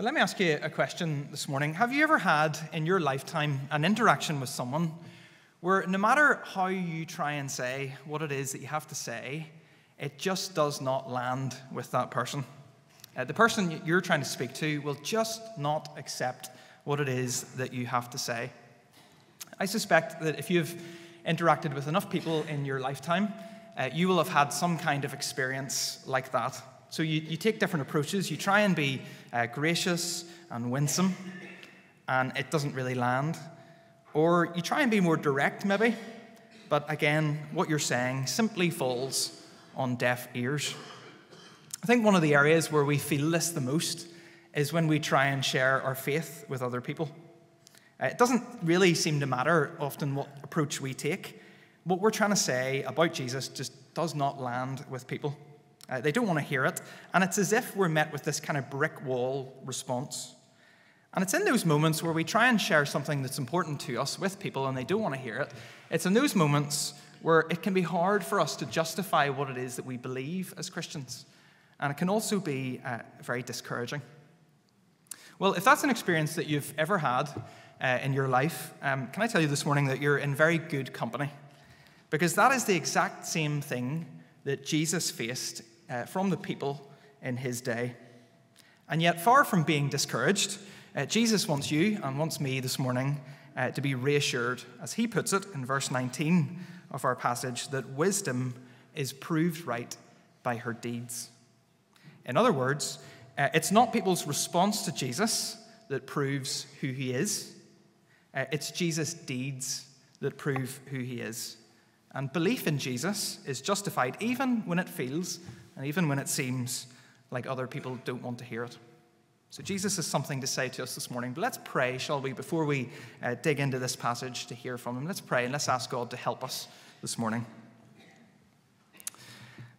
Well, let me ask you a question this morning. Have you ever had in your lifetime an interaction with someone where no matter how you try and say what it is that you have to say, it just does not land with that person? Uh, the person you're trying to speak to will just not accept what it is that you have to say. I suspect that if you've interacted with enough people in your lifetime, uh, you will have had some kind of experience like that. So you, you take different approaches. You try and be uh, gracious and winsome, and it doesn't really land. Or you try and be more direct, maybe, but again, what you're saying simply falls on deaf ears. I think one of the areas where we feel this the most is when we try and share our faith with other people. Uh, it doesn't really seem to matter often what approach we take. What we're trying to say about Jesus just does not land with people. Uh, they don't want to hear it. And it's as if we're met with this kind of brick wall response. And it's in those moments where we try and share something that's important to us with people and they don't want to hear it. It's in those moments where it can be hard for us to justify what it is that we believe as Christians. And it can also be uh, very discouraging. Well, if that's an experience that you've ever had uh, in your life, um, can I tell you this morning that you're in very good company? Because that is the exact same thing that Jesus faced uh, from the people in his day. And yet, far from being discouraged, uh, Jesus wants you and wants me this morning uh, to be reassured, as he puts it in verse 19 of our passage, that wisdom is proved right by her deeds. In other words, uh, it's not people's response to Jesus that proves who he is, uh, it's Jesus' deeds that prove who he is. And belief in Jesus is justified even when it feels and even when it seems like other people don't want to hear it. So, Jesus has something to say to us this morning. But let's pray, shall we, before we uh, dig into this passage to hear from him? Let's pray and let's ask God to help us this morning.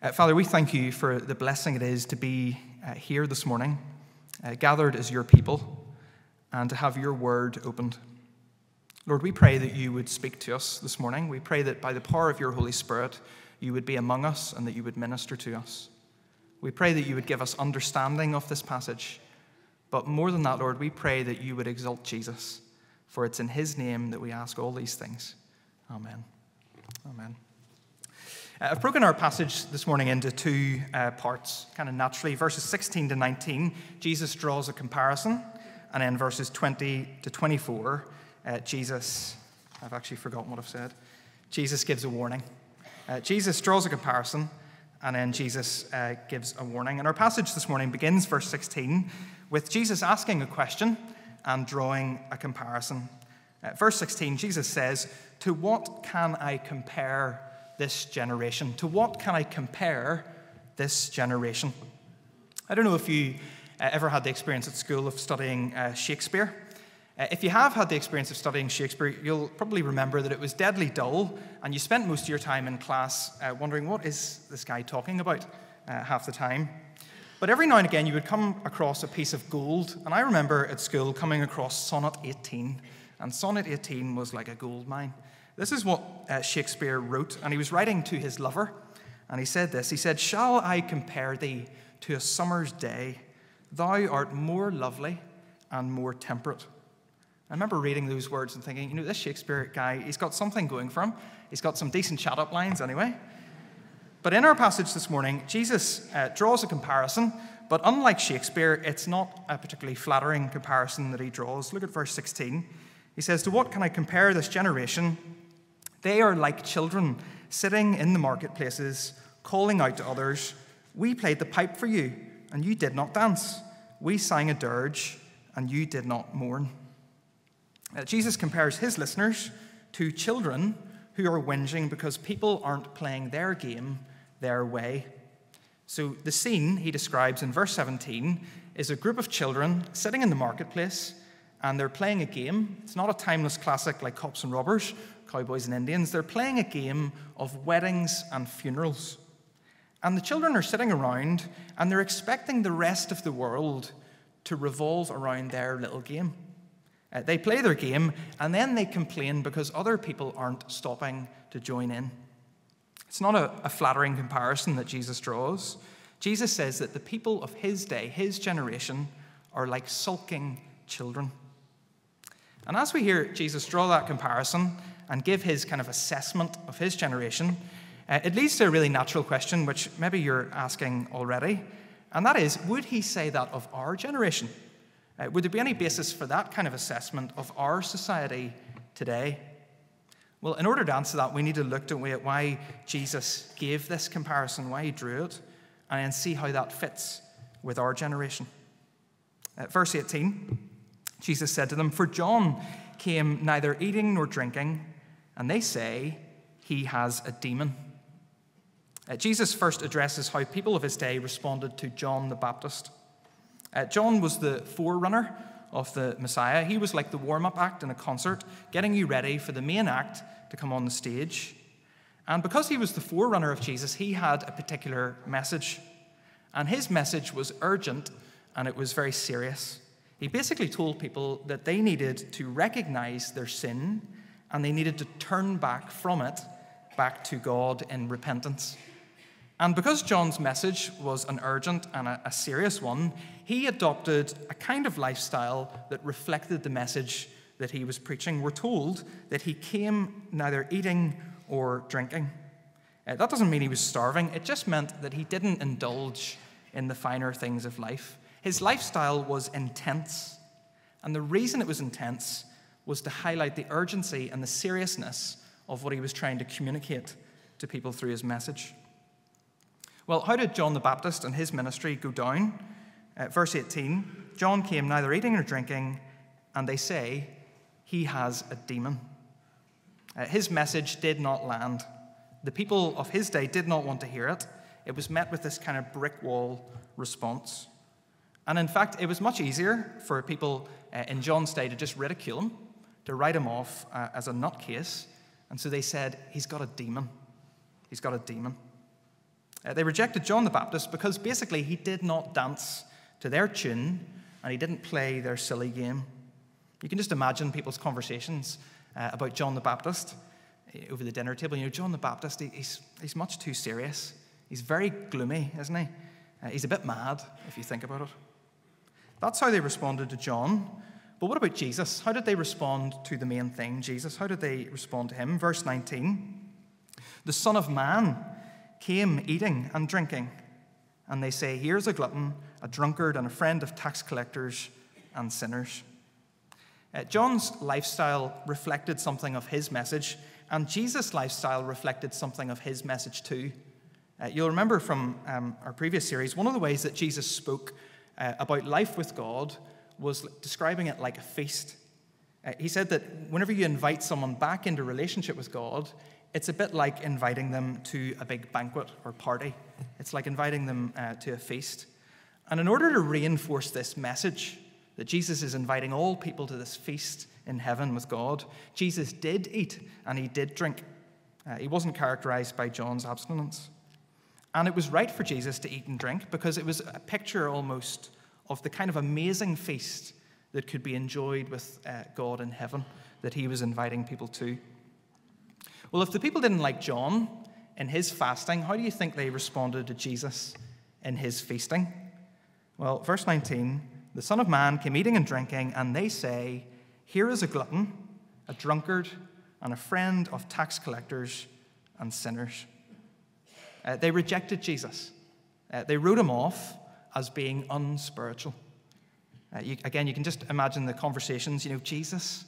Uh, Father, we thank you for the blessing it is to be uh, here this morning, uh, gathered as your people, and to have your word opened. Lord, we pray that you would speak to us this morning. We pray that by the power of your Holy Spirit, you would be among us and that you would minister to us. We pray that you would give us understanding of this passage. But more than that, Lord, we pray that you would exalt Jesus, for it's in his name that we ask all these things. Amen. Amen. Uh, I've broken our passage this morning into two uh, parts, kind of naturally. Verses 16 to 19, Jesus draws a comparison, and then verses 20 to 24, uh, Jesus, I've actually forgotten what I've said, Jesus gives a warning. Uh, Jesus draws a comparison, and then Jesus uh, gives a warning. And our passage this morning begins, verse 16, with Jesus asking a question and drawing a comparison. Uh, verse 16, Jesus says, To what can I compare this generation? To what can I compare this generation? I don't know if you uh, ever had the experience at school of studying uh, Shakespeare. Uh, if you have had the experience of studying Shakespeare, you'll probably remember that it was deadly dull, and you spent most of your time in class uh, wondering, what is this guy talking about uh, half the time? But every now and again, you would come across a piece of gold, and I remember at school coming across Sonnet 18, and Sonnet 18 was like a gold mine. This is what uh, Shakespeare wrote, and he was writing to his lover, and he said this He said, Shall I compare thee to a summer's day? Thou art more lovely and more temperate. I remember reading those words and thinking, you know, this Shakespeare guy, he's got something going for him. He's got some decent chat up lines anyway. But in our passage this morning, Jesus uh, draws a comparison, but unlike Shakespeare, it's not a particularly flattering comparison that he draws. Look at verse 16. He says, To what can I compare this generation? They are like children sitting in the marketplaces, calling out to others, We played the pipe for you, and you did not dance. We sang a dirge, and you did not mourn. Jesus compares his listeners to children who are whinging because people aren't playing their game their way. So, the scene he describes in verse 17 is a group of children sitting in the marketplace and they're playing a game. It's not a timeless classic like Cops and Robbers, Cowboys and Indians. They're playing a game of weddings and funerals. And the children are sitting around and they're expecting the rest of the world to revolve around their little game. Uh, they play their game and then they complain because other people aren't stopping to join in. It's not a, a, flattering comparison that Jesus draws. Jesus says that the people of his day, his generation, are like sulking children. And as we hear Jesus draw that comparison and give his kind of assessment of his generation, uh, it leads to a really natural question, which maybe you're asking already. And that is would he say that of our generation? Uh, would there be any basis for that kind of assessment of our society today? Well, in order to answer that, we need to look, don't we, at why Jesus gave this comparison, why he drew it, and then see how that fits with our generation. At verse 18, Jesus said to them, For John came neither eating nor drinking, and they say he has a demon. Uh, Jesus first addresses how people of his day responded to John the Baptist. Uh, John was the forerunner of the Messiah. He was like the warm up act in a concert, getting you ready for the main act to come on the stage. And because he was the forerunner of Jesus, he had a particular message. And his message was urgent and it was very serious. He basically told people that they needed to recognize their sin and they needed to turn back from it back to God in repentance. And because John's message was an urgent and a, a, serious one, he adopted a kind of lifestyle that reflected the message that he was preaching. We're told that he came neither eating or drinking. Uh, that doesn't mean he was starving, it just meant that he didn't indulge in the finer things of life. His lifestyle was intense. And the reason it was intense was to highlight the urgency and the seriousness of what he was trying to communicate to people through his message. Well, how did John the Baptist and his ministry go down? Uh, verse 18 John came neither eating nor drinking, and they say he has a demon. Uh, his message did not land. The people of his day did not want to hear it. It was met with this kind of brick wall response. And in fact, it was much easier for people uh, in John's day to just ridicule him, to write him off uh, as a nutcase. And so they said, He's got a demon. He's got a demon. Uh, they rejected John the Baptist because basically he did not dance to their tune and he didn't play their silly game. You can just imagine people's conversations uh, about John the Baptist uh, over the dinner table. You know, John the Baptist, he, he's, he's much too serious. He's very gloomy, isn't he? Uh, he's a bit mad, if you think about it. That's how they responded to John. But what about Jesus? How did they respond to the main thing, Jesus? How did they respond to him? Verse 19 The Son of Man came eating and drinking. And they say, Here's a glutton, a drunkard, and a friend of tax collectors and sinners. Uh, John's lifestyle reflected something of his message, and Jesus' lifestyle reflected something of his message too. Uh, you'll remember from um, our previous series, one of the ways that Jesus spoke uh, about life with God was describing it like a feast. Uh, he said that whenever you invite someone back into relationship with God, it's a bit like inviting them to a big banquet or party. It's like inviting them uh, to a feast. And in order to reinforce this message that Jesus is inviting all people to this feast in heaven with God, Jesus did eat and he did drink. Uh, he wasn't characterized by John's abstinence. And it was right for Jesus to eat and drink because it was a picture almost of the kind of amazing feast that could be enjoyed with uh, God in heaven that he was inviting people to. Well, if the people didn't like John in his fasting, how do you think they responded to Jesus in his feasting? Well, verse 19 the Son of Man came eating and drinking, and they say, Here is a glutton, a drunkard, and a friend of tax collectors and sinners. Uh, they rejected Jesus. Uh, they wrote him off as being unspiritual. Uh, you, again, you can just imagine the conversations. You know, Jesus,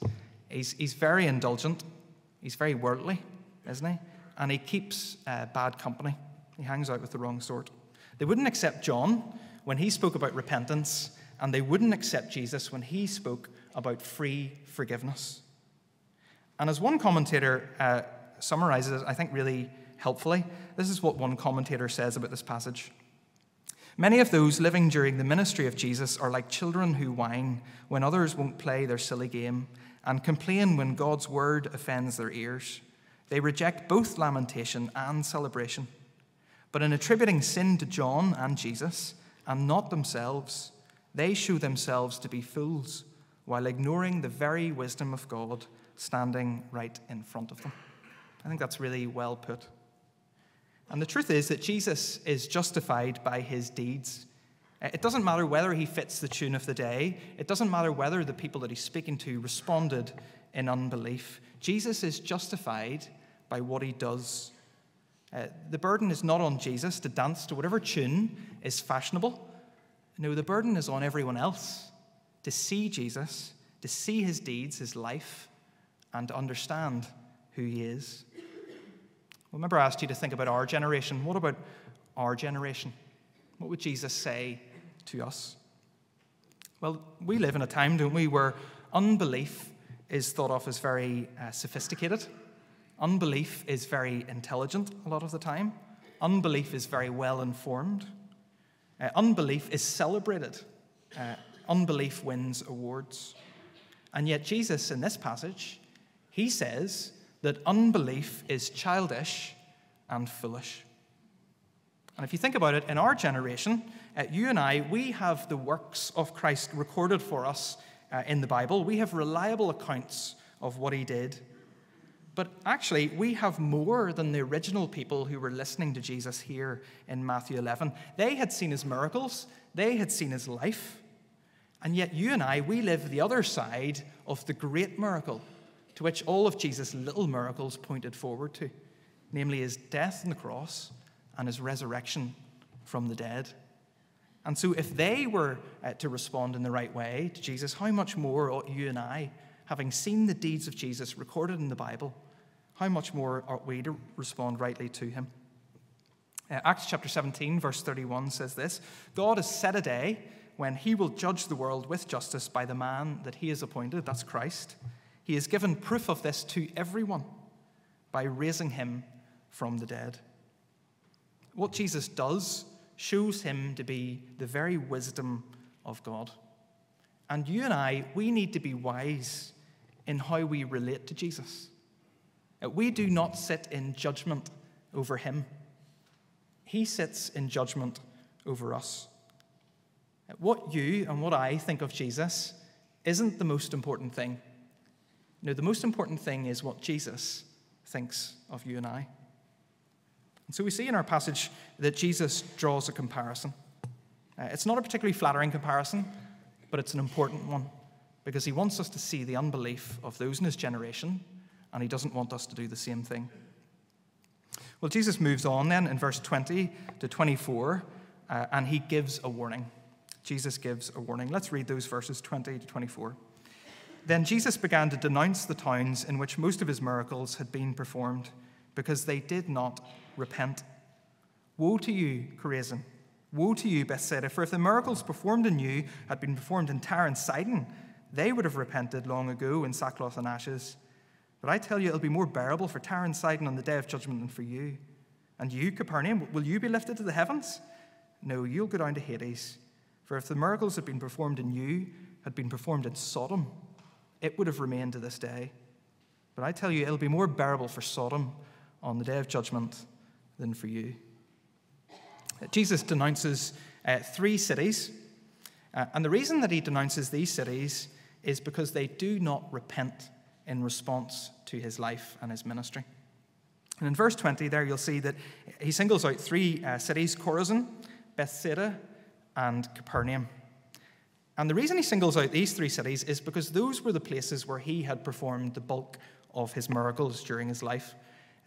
he's, he's very indulgent, he's very worldly isn't he? And he keeps uh, bad company. He hangs out with the wrong sort. They wouldn't accept John when he spoke about repentance, and they wouldn't accept Jesus when he spoke about free forgiveness. And as one commentator uh, summarizes it, I think really helpfully, this is what one commentator says about this passage. Many of those living during the ministry of Jesus are like children who whine when others won't play their silly game and complain when God's word offends their ears. They reject both lamentation and celebration. But in attributing sin to John and Jesus, and not themselves, they show themselves to be fools while ignoring the very wisdom of God standing right in front of them. I think that's really well put. And the truth is that Jesus is justified by his deeds. It doesn't matter whether he fits the tune of the day, it doesn't matter whether the people that he's speaking to responded in unbelief. Jesus is justified by what he does. Uh, the burden is not on Jesus to dance to whatever tune is fashionable. No, the burden is on everyone else to see Jesus, to see his deeds, his life, and to understand who he is. Remember, I asked you to think about our generation. What about our generation? What would Jesus say to us? Well, we live in a time, don't we, where unbelief is thought of as very uh, sophisticated. Unbelief is very intelligent a lot of the time. Unbelief is very well informed. Uh, unbelief is celebrated. Uh, unbelief wins awards. And yet, Jesus, in this passage, he says that unbelief is childish and foolish. And if you think about it, in our generation, uh, you and I, we have the works of Christ recorded for us uh, in the Bible. We have reliable accounts of what he did. But actually, we have more than the original people who were listening to Jesus here in Matthew 11. They had seen his miracles, they had seen his life. And yet, you and I, we live the other side of the great miracle to which all of Jesus' little miracles pointed forward to namely his death on the cross and his resurrection from the dead. And so, if they were uh, to respond in the right way to Jesus, how much more ought you and I, having seen the deeds of Jesus recorded in the Bible, how much more ought we to respond rightly to him? Uh, Acts chapter 17, verse 31 says this God has set a day when he will judge the world with justice by the man that he has appointed, that's Christ. He has given proof of this to everyone by raising him from the dead. What Jesus does shows him to be the very wisdom of God. And you and I, we need to be wise in how we relate to Jesus. We do not sit in judgment over him, he sits in judgment over us. What you and what I think of Jesus isn't the most important thing. No, the most important thing is what Jesus thinks of you and I. And so we see in our passage that Jesus draws a comparison. Uh, it's not a particularly flattering comparison, but it's an important one because he wants us to see the unbelief of those in his generation and he doesn't want us to do the same thing. Well, Jesus moves on then in verse 20 to 24, uh, and he gives a warning. Jesus gives a warning. Let's read those verses 20 to 24. Then Jesus began to denounce the towns in which most of his miracles had been performed, because they did not repent. Woe to you, Chorazin! Woe to you, Bethsaida! For if the miracles performed in you had been performed in Tyre and Sidon, they would have repented long ago in sackcloth and ashes. But I tell you, it'll be more bearable for Tyre and Sidon on the day of judgment than for you. And you, Capernaum, will you be lifted to the heavens? No, you'll go down to Hades. For if the miracles had been performed in you had been performed in Sodom, it would have remained to this day. But I tell you, it'll be more bearable for Sodom on the day of judgment than for you. Jesus denounces uh, three cities. Uh, and the reason that he denounces these cities is because they do not repent in response to his life and his ministry. And in verse 20, there you'll see that he singles out three uh, cities Chorazin, Bethsaida, and Capernaum. And the reason he singles out these three cities is because those were the places where he had performed the bulk of his miracles during his life.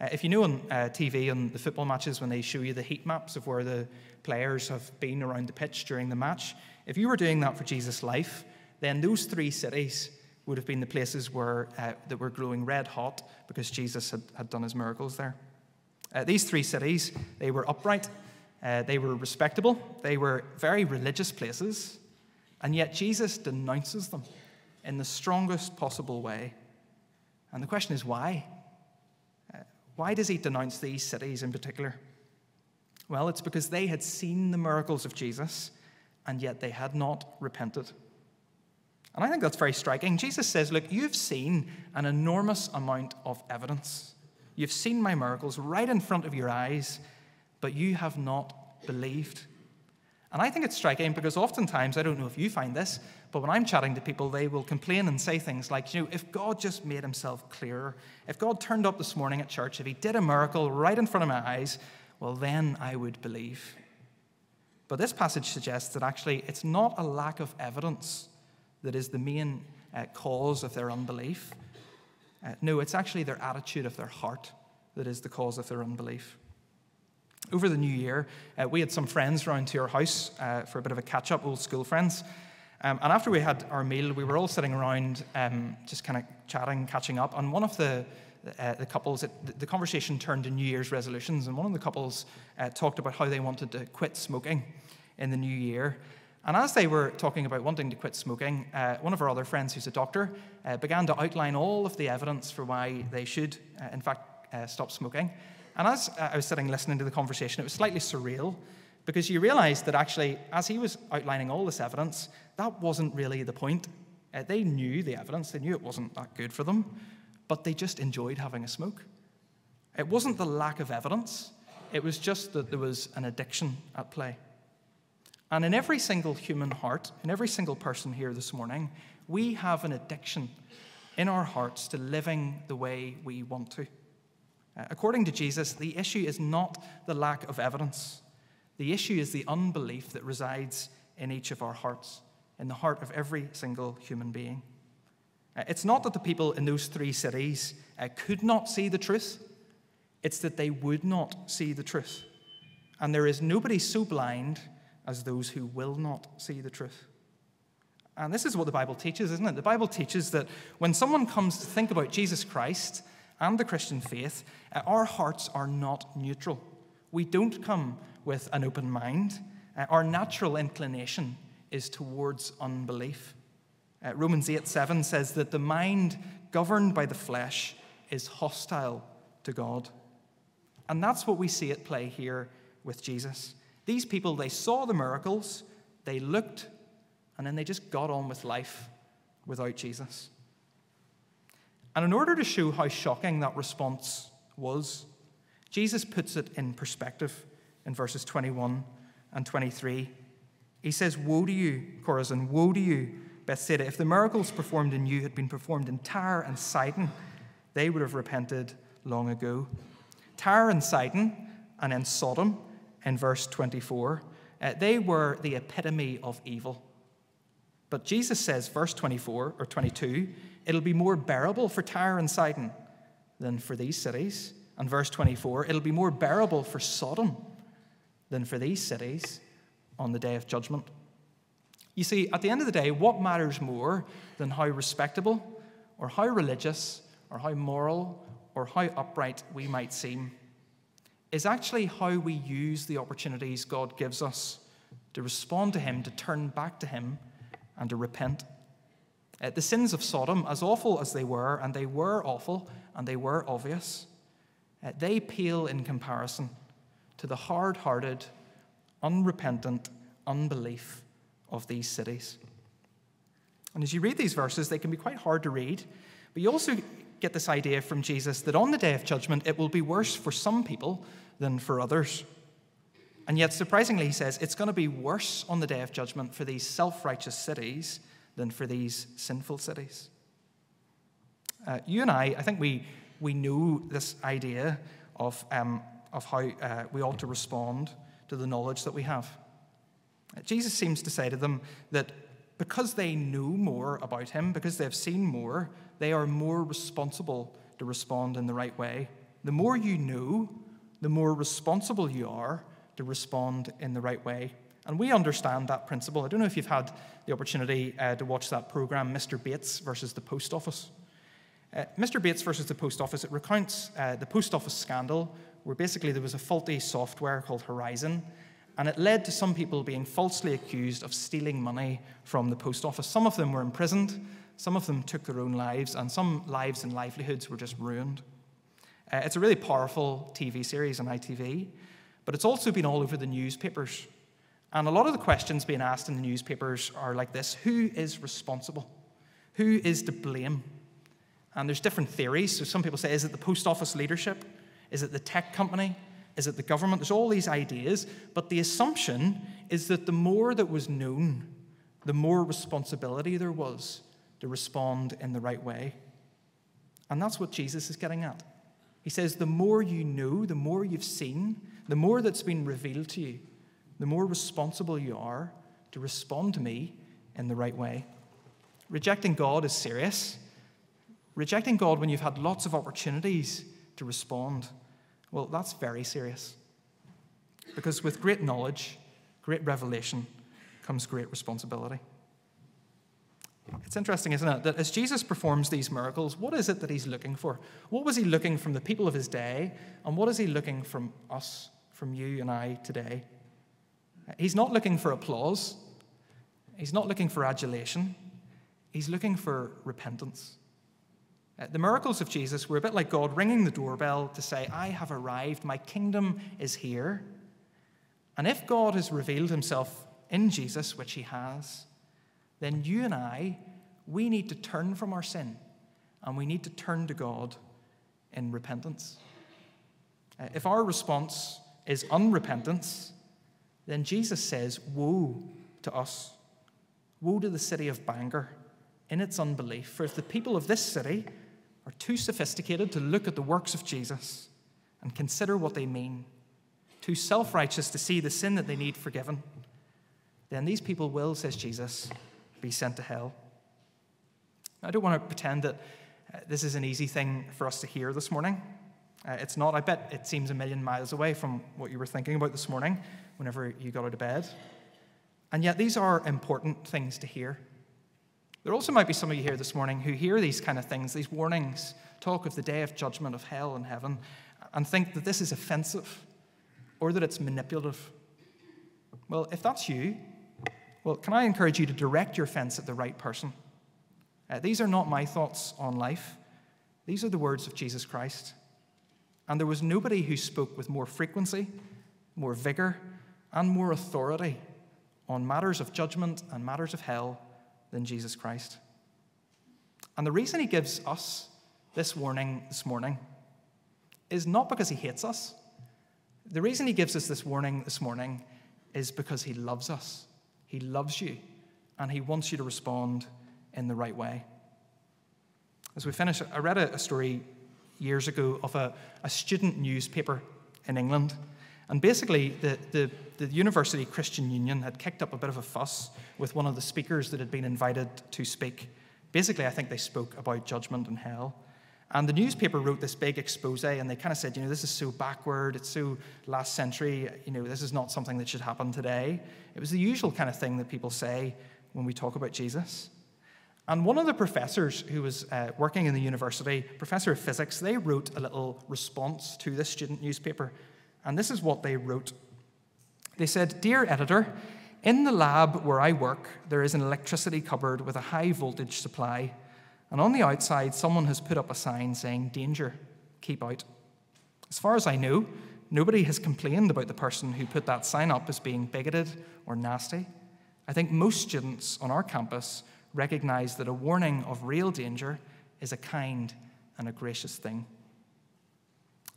Uh, if you know on uh, TV, on the football matches, when they show you the heat maps of where the players have been around the pitch during the match, if you were doing that for Jesus' life, then those three cities would have been the places where, uh, that were glowing red hot because Jesus had, had done his miracles there. Uh, these three cities, they were upright, uh, they were respectable, they were very religious places, and yet Jesus denounces them in the strongest possible way. And the question is why? Why does he denounce these cities in particular? Well, it's because they had seen the miracles of Jesus, and yet they had not repented. And I think that's very striking. Jesus says, Look, you've seen an enormous amount of evidence. You've seen my miracles right in front of your eyes, but you have not believed. And I think it's striking because oftentimes, I don't know if you find this, but when I'm chatting to people, they will complain and say things like, you know, if God just made himself clearer, if God turned up this morning at church, if he did a miracle right in front of my eyes, well, then I would believe. But this passage suggests that actually it's not a lack of evidence that is the main uh, cause of their unbelief. Uh, no, it's actually their attitude of their heart that is the cause of their unbelief. Over the new year, uh, we had some friends round to our house uh, for a bit of a catch up, old school friends. Um, and after we had our meal, we were all sitting around um, just kind of chatting, catching up. And one of the, uh, the couples, it, the conversation turned to New Year's resolutions. And one of the couples uh, talked about how they wanted to quit smoking in the new year. And as they were talking about wanting to quit smoking, uh, one of our other friends, who's a doctor, uh, began to outline all of the evidence for why they should, uh, in fact, uh, stop smoking. And as I was sitting listening to the conversation, it was slightly surreal because you realize that actually, as he was outlining all this evidence, that wasn't really the point. Uh, they knew the evidence, they knew it wasn't that good for them, but they just enjoyed having a smoke. It wasn't the lack of evidence, it was just that there was an addiction at play. And in every single human heart, in every single person here this morning, we have an addiction in our hearts to living the way we want to. Uh, according to Jesus, the issue is not the lack of evidence. The issue is the unbelief that resides in each of our hearts, in the heart of every single human being. Uh, it's not that the people in those three cities uh, could not see the truth, it's that they would not see the truth. And there is nobody so blind as those who will not see the truth. And this is what the Bible teaches, isn't it? The Bible teaches that when someone comes to think about Jesus Christ and the Christian faith, uh, our hearts are not neutral. We don't come with an open mind. Uh, our natural inclination is towards unbelief. Uh, Romans 8 7 says that the mind governed by the flesh is hostile to God. And that's what we see at play here with Jesus. These people, they saw the miracles, they looked, and then they just got on with life without Jesus. And in order to show how shocking that response was, Jesus puts it in perspective in verses 21 and 23. He says, Woe to you, Chorazin, woe to you, Bethsaida. If the miracles performed in you had been performed in Tyre and Sidon, they would have repented long ago. Tyre and Sidon, and in Sodom, in verse 24, uh, they were the epitome of evil. But Jesus says, verse 24 or 22, it'll be more bearable for Tyre and Sidon than for these cities. And verse 24, it'll be more bearable for Sodom than for these cities on the day of judgment. You see, at the end of the day, what matters more than how respectable or how religious or how moral or how upright we might seem? is actually how we use the opportunities God gives us to respond to Him, to turn back to Him, and to repent. Uh, the sins of Sodom, as awful as they were, and they were awful and they were obvious, uh, they pale in comparison to the hard hearted, unrepentant unbelief of these cities. And as you read these verses, they can be quite hard to read, but you also get this idea from Jesus that on the day of judgment, it will be worse for some people than for others. And yet, surprisingly, he says it's going to be worse on the day of judgment for these self righteous cities than for these sinful cities. Uh, you and I, I think we, we know this idea of, um, of how uh, we ought to respond to the knowledge that we have. Jesus seems to say to them that because they know more about him, because they've seen more, they are more responsible to respond in the right way. The more you know, the more responsible you are to respond in the right way. And we understand that principle. I don't know if you've had the opportunity uh, to watch that program, Mr. Bates versus the Post Office. Uh, Mr. Bates versus the Post Office, it recounts uh, the post office scandal where basically there was a faulty software called Horizon, and it led to some people being falsely accused of stealing money from the post office. Some of them were imprisoned, some of them took their own lives, and some lives and livelihoods were just ruined. Uh, it's a really powerful TV series on ITV, but it's also been all over the newspapers. And a lot of the questions being asked in the newspapers are like this Who is responsible? Who is to blame? And there's different theories. So some people say, is it the post office leadership? Is it the tech company? Is it the government? There's all these ideas. But the assumption is that the more that was known, the more responsibility there was to respond in the right way. And that's what Jesus is getting at. He says, the more you know, the more you've seen, the more that's been revealed to you, the more responsible you are to respond to me in the right way. Rejecting God is serious. Rejecting God when you've had lots of opportunities to respond, well, that's very serious. Because with great knowledge, great revelation comes great responsibility. It's interesting, isn't it, that as Jesus performs these miracles, what is it that he's looking for? What was he looking from the people of his day, and what is he looking from us, from you and I today? He's not looking for applause, he's not looking for adulation, he's looking for repentance. Uh, the miracles of Jesus were a bit like God ringing the doorbell to say, I have arrived, my kingdom is here. And if God has revealed himself in Jesus, which he has, then you and I, we need to turn from our sin and we need to turn to God in repentance. Uh, if our response is unrepentance, then Jesus says, Woe to us. Woe to the city of Bangor in its unbelief. For if the people of this city are too sophisticated to look at the works of Jesus and consider what they mean, too self righteous to see the sin that they need forgiven, then these people will, says Jesus, be sent to hell. I don't want to pretend that uh, this is an easy thing for us to hear this morning. Uh, it's not. I bet it seems a million miles away from what you were thinking about this morning whenever you got out of bed. And yet, these are important things to hear. There also might be some of you here this morning who hear these kind of things, these warnings, talk of the day of judgment, of hell and heaven, and think that this is offensive or that it's manipulative. Well, if that's you, well, can I encourage you to direct your fence at the right person? Uh, these are not my thoughts on life, these are the words of Jesus Christ. And there was nobody who spoke with more frequency, more vigor, and more authority on matters of judgment and matters of hell than Jesus Christ. And the reason he gives us this warning this morning is not because he hates us. The reason he gives us this warning this morning is because he loves us. He loves you, and He wants you to respond in the right way. As we finish, I read a, story years ago of a, a student newspaper in England. And basically, the, the, the, University Christian Union had kicked up a bit of a fuss with one of the speakers that had been invited to speak. Basically, I think they spoke about judgment and hell. And the newspaper wrote this big expose, and they kind of said, you know, this is so backward, it's so last century, you know, this is not something that should happen today. It was the usual kind of thing that people say when we talk about Jesus. And one of the professors who was uh, working in the university, professor of physics, they wrote a little response to this student newspaper. And this is what they wrote. They said, Dear editor, in the lab where I work, there is an electricity cupboard with a high voltage supply. And on the outside, someone has put up a sign saying, Danger, keep out. As far as I know, nobody has complained about the person who put that sign up as being bigoted or nasty. I think most students on our campus recognize that a warning of real danger is a kind and a gracious thing.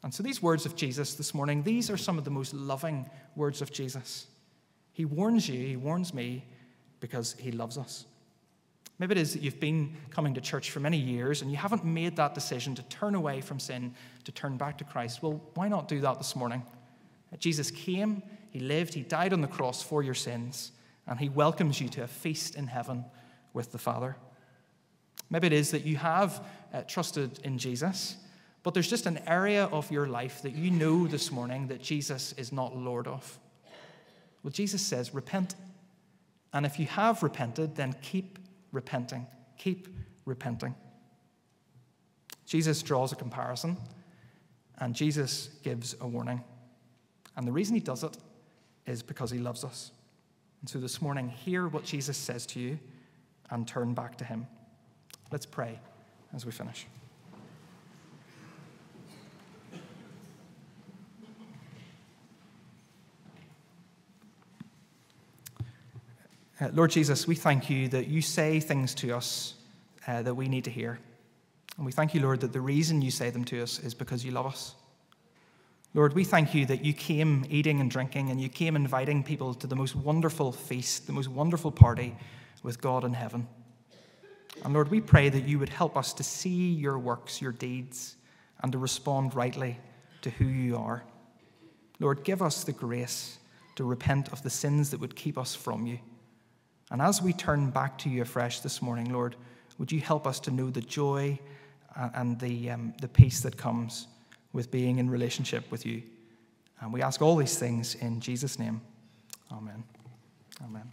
And so, these words of Jesus this morning, these are some of the most loving words of Jesus. He warns you, he warns me, because he loves us. Maybe it is that you've been coming to church for many years and you haven't made that decision to turn away from sin, to turn back to Christ. Well, why not do that this morning? Jesus came, He lived, He died on the cross for your sins, and He welcomes you to a feast in heaven with the Father. Maybe it is that you have uh, trusted in Jesus, but there's just an area of your life that you know this morning that Jesus is not Lord of. Well, Jesus says, repent. And if you have repented, then keep repenting. Keep repenting. Jesus draws a comparison, and Jesus gives a warning. And the reason he does it is because he loves us. And so this morning, hear what Jesus says to you and turn back to him. Let's pray as we finish. Uh, Lord Jesus, we thank you that you say things to us uh, that we need to hear. And we thank you, Lord, that the reason you say them to us is because you love us. Lord, we thank you that you came eating and drinking and you came inviting people to the most wonderful feast, the most wonderful party with God in heaven. And Lord, we pray that you would help us to see your works, your deeds, and to respond rightly to who you are. Lord, give us the grace to repent of the sins that would keep us from you. And as we turn back to you afresh this morning, Lord, would you help us to know the joy uh, and the, um, the peace that comes with being in relationship with you? And we ask all these things in Jesus' name. Amen. Amen.